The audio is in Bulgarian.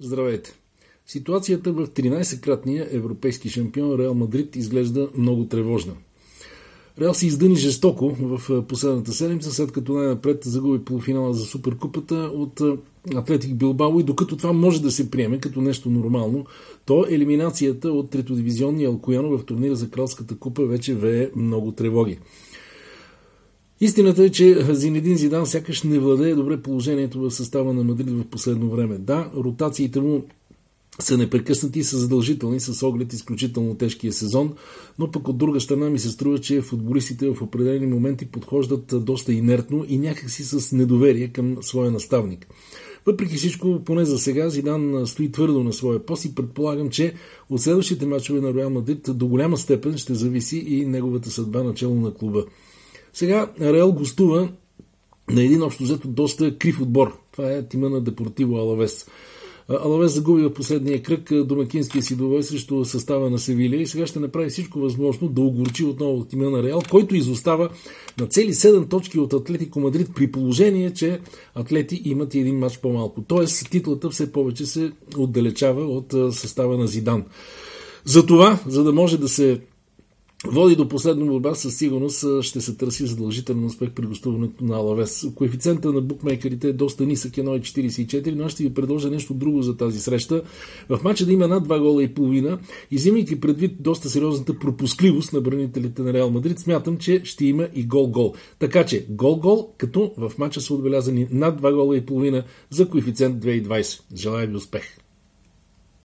Здравейте! Ситуацията в 13-кратния европейски шампион Реал Мадрид изглежда много тревожна. Реал се издъни жестоко в последната седмица, след като най-напред загуби полуфинала за Суперкупата от Атлетик Билбао и докато това може да се приеме като нещо нормално, то елиминацията от третодивизионния Алкояно в турнира за Кралската купа вече вее много тревоги. Истината е, че Зинедин Зидан сякаш не владее добре положението в състава на Мадрид в последно време. Да, ротациите му са непрекъснати и са задължителни с оглед изключително тежкия сезон, но пък от друга страна ми се струва, че футболистите в определени моменти подхождат доста инертно и някакси с недоверие към своя наставник. Въпреки всичко, поне за сега, Зидан стои твърдо на своя пост и предполагам, че от следващите мачове на Реал Мадрид до голяма степен ще зависи и неговата съдба начало на клуба. Сега Реал гостува на един общо взето доста крив отбор. Това е тима на Депортиво Алавес. Алавес загуби в последния кръг домакинския си довой срещу състава на Севилия и сега ще направи всичко възможно да огорчи отново тима на Реал, който изостава на цели 7 точки от Атлетико Мадрид при положение, че атлети имат и един матч по-малко. Тоест титлата все повече се отдалечава от състава на Зидан. За това, за да може да се води до последна борба, със сигурност ще се търси задължителен успех при гостуването на Алавес. Коефициента на букмейкерите е доста нисък, 1,44, но аз ще ви предложа нещо друго за тази среща. В матча да има над 2 гола и половина, изимайки предвид доста сериозната пропускливост на бранителите на Реал Мадрид, смятам, че ще има и гол-гол. Така че гол-гол, като в матча са отбелязани над 2 гола и половина за коефициент 2,20. Желая ви успех!